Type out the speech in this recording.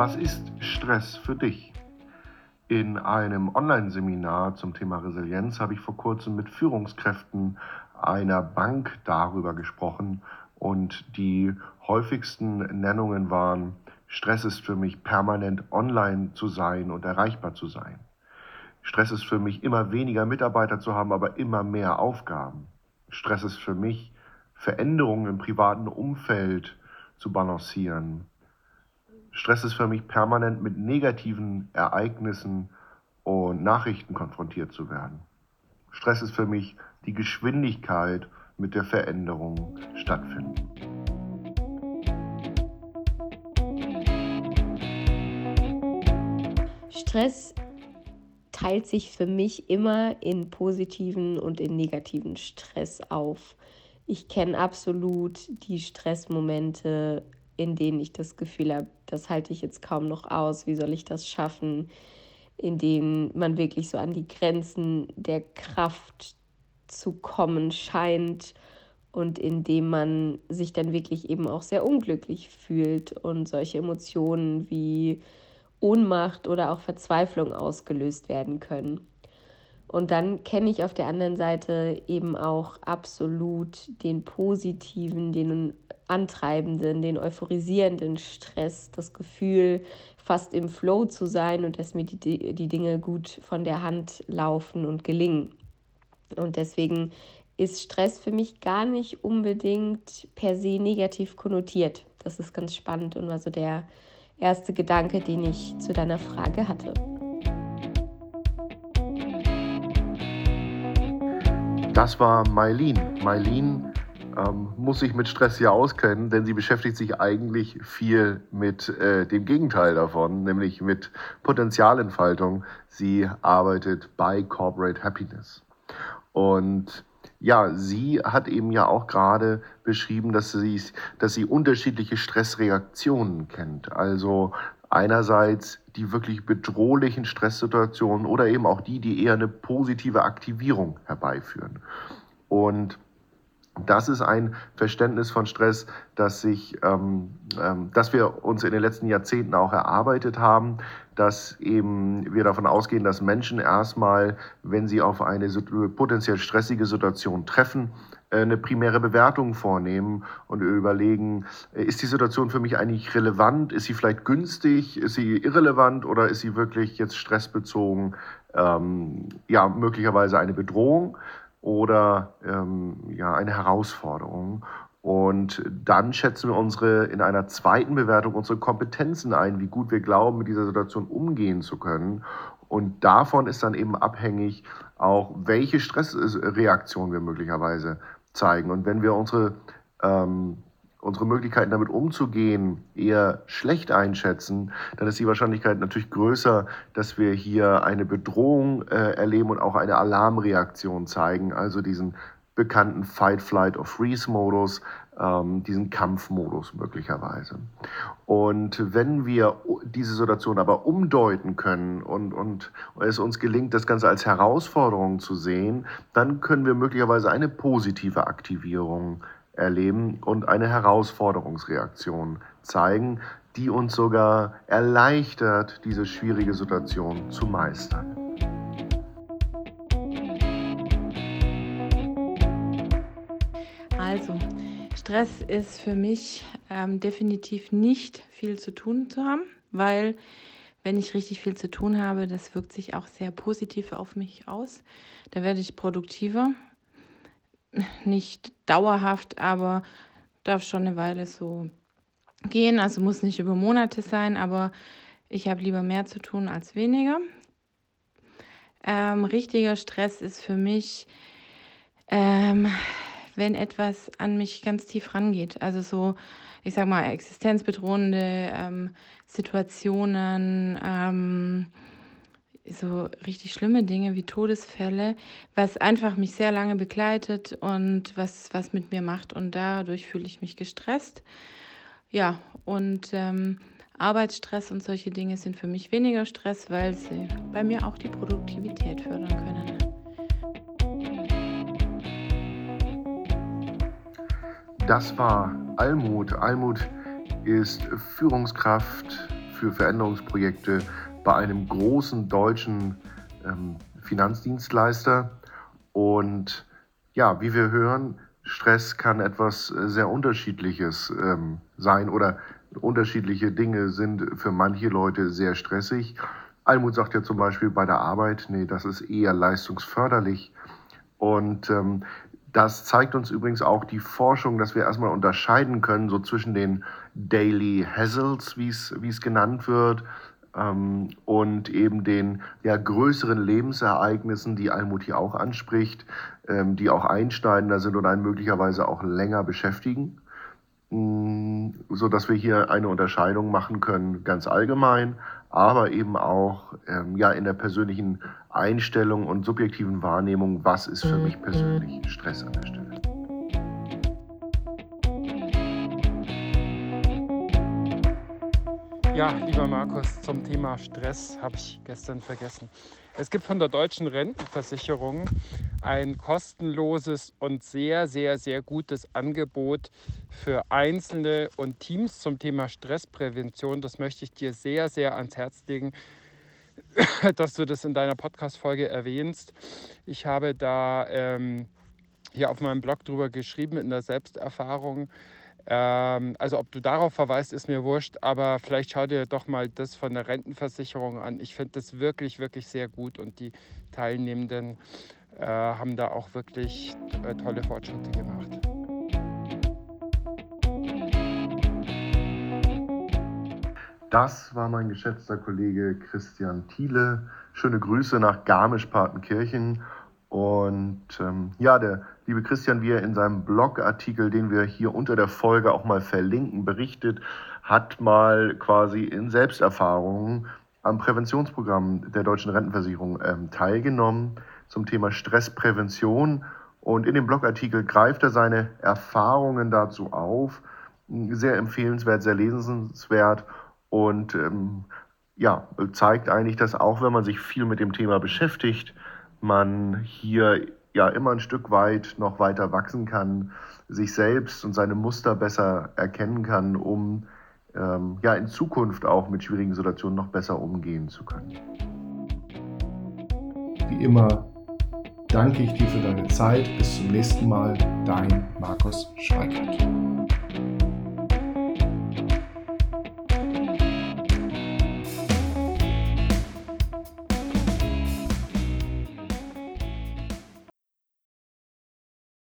Was ist Stress für dich? In einem Online-Seminar zum Thema Resilienz habe ich vor kurzem mit Führungskräften einer Bank darüber gesprochen und die häufigsten Nennungen waren, Stress ist für mich permanent online zu sein und erreichbar zu sein. Stress ist für mich immer weniger Mitarbeiter zu haben, aber immer mehr Aufgaben. Stress ist für mich Veränderungen im privaten Umfeld zu balancieren. Stress ist für mich permanent mit negativen Ereignissen und Nachrichten konfrontiert zu werden. Stress ist für mich die Geschwindigkeit, mit der Veränderung stattfinden. Stress teilt sich für mich immer in positiven und in negativen Stress auf. Ich kenne absolut die Stressmomente, in denen ich das Gefühl habe, das halte ich jetzt kaum noch aus, wie soll ich das schaffen, in denen man wirklich so an die Grenzen der Kraft zu kommen scheint und in dem man sich dann wirklich eben auch sehr unglücklich fühlt und solche Emotionen wie Ohnmacht oder auch Verzweiflung ausgelöst werden können. Und dann kenne ich auf der anderen Seite eben auch absolut den positiven, den antreibenden, den euphorisierenden Stress, das Gefühl, fast im Flow zu sein und dass mir die, die Dinge gut von der Hand laufen und gelingen. Und deswegen ist Stress für mich gar nicht unbedingt per se negativ konnotiert. Das ist ganz spannend und war so der erste Gedanke, den ich zu deiner Frage hatte. Das war Mailin. Mailin ähm, muss sich mit Stress ja auskennen, denn sie beschäftigt sich eigentlich viel mit äh, dem Gegenteil davon, nämlich mit Potenzialentfaltung. Sie arbeitet bei Corporate Happiness. Und ja, sie hat eben ja auch gerade beschrieben, dass sie, dass sie unterschiedliche Stressreaktionen kennt. Also einerseits die wirklich bedrohlichen Stresssituationen oder eben auch die, die eher eine positive Aktivierung herbeiführen. Und das ist ein Verständnis von Stress, das, sich, ähm, ähm, das wir uns in den letzten Jahrzehnten auch erarbeitet haben, dass eben wir davon ausgehen, dass Menschen erstmal, wenn sie auf eine potenziell stressige Situation treffen, äh, eine primäre Bewertung vornehmen und überlegen, äh, ist die Situation für mich eigentlich relevant, ist sie vielleicht günstig, ist sie irrelevant? Oder ist sie wirklich jetzt stressbezogen, ähm, ja, möglicherweise eine Bedrohung oder ähm, ja, eine Herausforderung. Und dann schätzen wir unsere in einer zweiten Bewertung unsere Kompetenzen ein, wie gut wir glauben, mit dieser Situation umgehen zu können. Und davon ist dann eben abhängig auch, welche Stressreaktion wir möglicherweise zeigen. Und wenn wir unsere ähm, unsere Möglichkeiten damit umzugehen eher schlecht einschätzen, dann ist die Wahrscheinlichkeit natürlich größer, dass wir hier eine Bedrohung äh, erleben und auch eine Alarmreaktion zeigen, also diesen bekannten Fight, Flight or Freeze-Modus, ähm, diesen Kampfmodus möglicherweise. Und wenn wir diese Situation aber umdeuten können und, und es uns gelingt, das Ganze als Herausforderung zu sehen, dann können wir möglicherweise eine positive Aktivierung erleben und eine Herausforderungsreaktion zeigen, die uns sogar erleichtert, diese schwierige Situation zu meistern. Also, Stress ist für mich ähm, definitiv nicht viel zu tun zu haben, weil wenn ich richtig viel zu tun habe, das wirkt sich auch sehr positiv auf mich aus. Da werde ich produktiver nicht dauerhaft, aber darf schon eine Weile so gehen. Also muss nicht über Monate sein, aber ich habe lieber mehr zu tun als weniger. Ähm, richtiger Stress ist für mich, ähm, wenn etwas an mich ganz tief rangeht. Also so, ich sag mal, existenzbedrohende ähm, Situationen, ähm, so richtig schlimme Dinge wie Todesfälle, was einfach mich sehr lange begleitet und was, was mit mir macht. Und dadurch fühle ich mich gestresst. Ja, und ähm, Arbeitsstress und solche Dinge sind für mich weniger Stress, weil sie bei mir auch die Produktivität fördern können. Das war Almut. Almut ist Führungskraft für Veränderungsprojekte bei einem großen deutschen ähm, Finanzdienstleister. Und ja, wie wir hören, Stress kann etwas äh, sehr Unterschiedliches ähm, sein oder unterschiedliche Dinge sind für manche Leute sehr stressig. Almut sagt ja zum Beispiel bei der Arbeit, nee, das ist eher leistungsförderlich. Und ähm, das zeigt uns übrigens auch die Forschung, dass wir erstmal unterscheiden können, so zwischen den Daily Hassles, wie es genannt wird, ähm, und eben den ja, größeren Lebensereignissen, die Almut hier auch anspricht, ähm, die auch einschneidender sind und einen möglicherweise auch länger beschäftigen, mm, so dass wir hier eine Unterscheidung machen können, ganz allgemein, aber eben auch ähm, ja, in der persönlichen Einstellung und subjektiven Wahrnehmung, was ist für mich persönlich Stress an der Stelle. Ja, lieber Markus, zum Thema Stress habe ich gestern vergessen. Es gibt von der deutschen Rentenversicherung ein kostenloses und sehr, sehr, sehr gutes Angebot für Einzelne und Teams zum Thema Stressprävention. Das möchte ich dir sehr, sehr ans Herz legen, dass du das in deiner Podcast-Folge erwähnst. Ich habe da ähm, hier auf meinem Blog drüber geschrieben in der Selbsterfahrung ähm, also ob du darauf verweist, ist mir wurscht, aber vielleicht schau dir doch mal das von der Rentenversicherung an. Ich finde das wirklich, wirklich sehr gut und die Teilnehmenden äh, haben da auch wirklich äh, tolle Fortschritte gemacht. Das war mein geschätzter Kollege Christian Thiele. Schöne Grüße nach Garmisch-Partenkirchen. Und ähm, ja, der liebe Christian, wie er in seinem Blogartikel, den wir hier unter der Folge auch mal verlinken, berichtet, hat mal quasi in Selbsterfahrungen am Präventionsprogramm der deutschen Rentenversicherung ähm, teilgenommen zum Thema Stressprävention. Und in dem Blogartikel greift er seine Erfahrungen dazu auf. Sehr empfehlenswert, sehr lesenswert und ähm, ja, zeigt eigentlich, dass auch wenn man sich viel mit dem Thema beschäftigt, man hier ja immer ein Stück weit noch weiter wachsen kann, sich selbst und seine Muster besser erkennen kann, um ähm, ja in Zukunft auch mit schwierigen Situationen noch besser umgehen zu können. Wie immer danke ich dir für deine Zeit. Bis zum nächsten Mal. Dein Markus Schweikert.